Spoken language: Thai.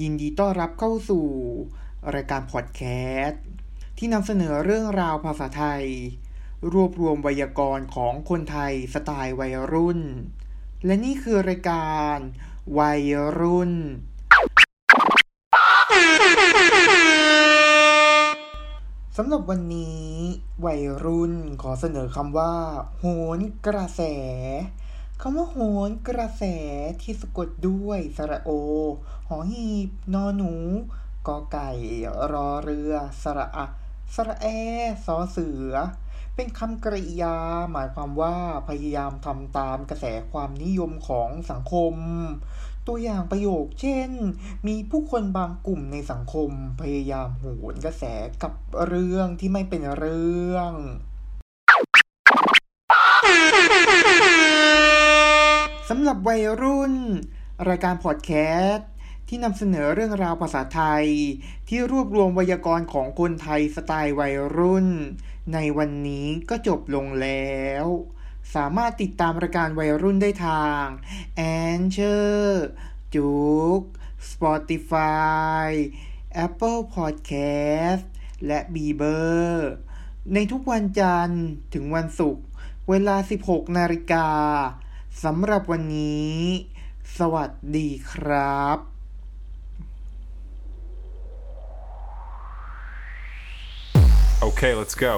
ยินดีต้อนรับเข้าสู่ รายการพอดแคสต์ที่นำเสนอเรื่องราวภาษาไทย รวบรวมไวยากรณ์ของคนไทยสไตล์วัยรุ่น และนี่คือรายการวัยรุ่น สำหรับวันนี้ วัยรุ่นขอเสนอคำว่า โหนกระแส คำว่าโหนกระแสที่สะกดด้วยสระโอ หอหีบ นอหนูกอไก่ รอเรือ สระอะ สระแอสอเสือ เป็นคำกริยา หมายความว่าพยายามทำตามกระแสความนิยมของสังคม ตัวอย่างประโยคเช่น มีผู้คนบางกลุ่มในสังคม พยายามโหนกระแสกับเรื่องที่ไม่เป็นเรื่องำหรับวัยรุ่น รายการพอดแคสต์ที่นำเสนอเรื่องราวภาษาไทย ที่รวบรวมไวยากรณ์ของคนไทยสไตล์วัยรุ่น ในวันนี้ก็จบลงแล้ว สามารถติดตามรายการวัยรุ่นได้ทาง a n c h o r จุก Spotify Apple Podcast และ b ีเบอร์ในทุกวันจันทร์ถึงวันศุกร์เวลา 16 นาฬิกา สำหรับวันนี้ สวัสดีครับ Okay, let's go.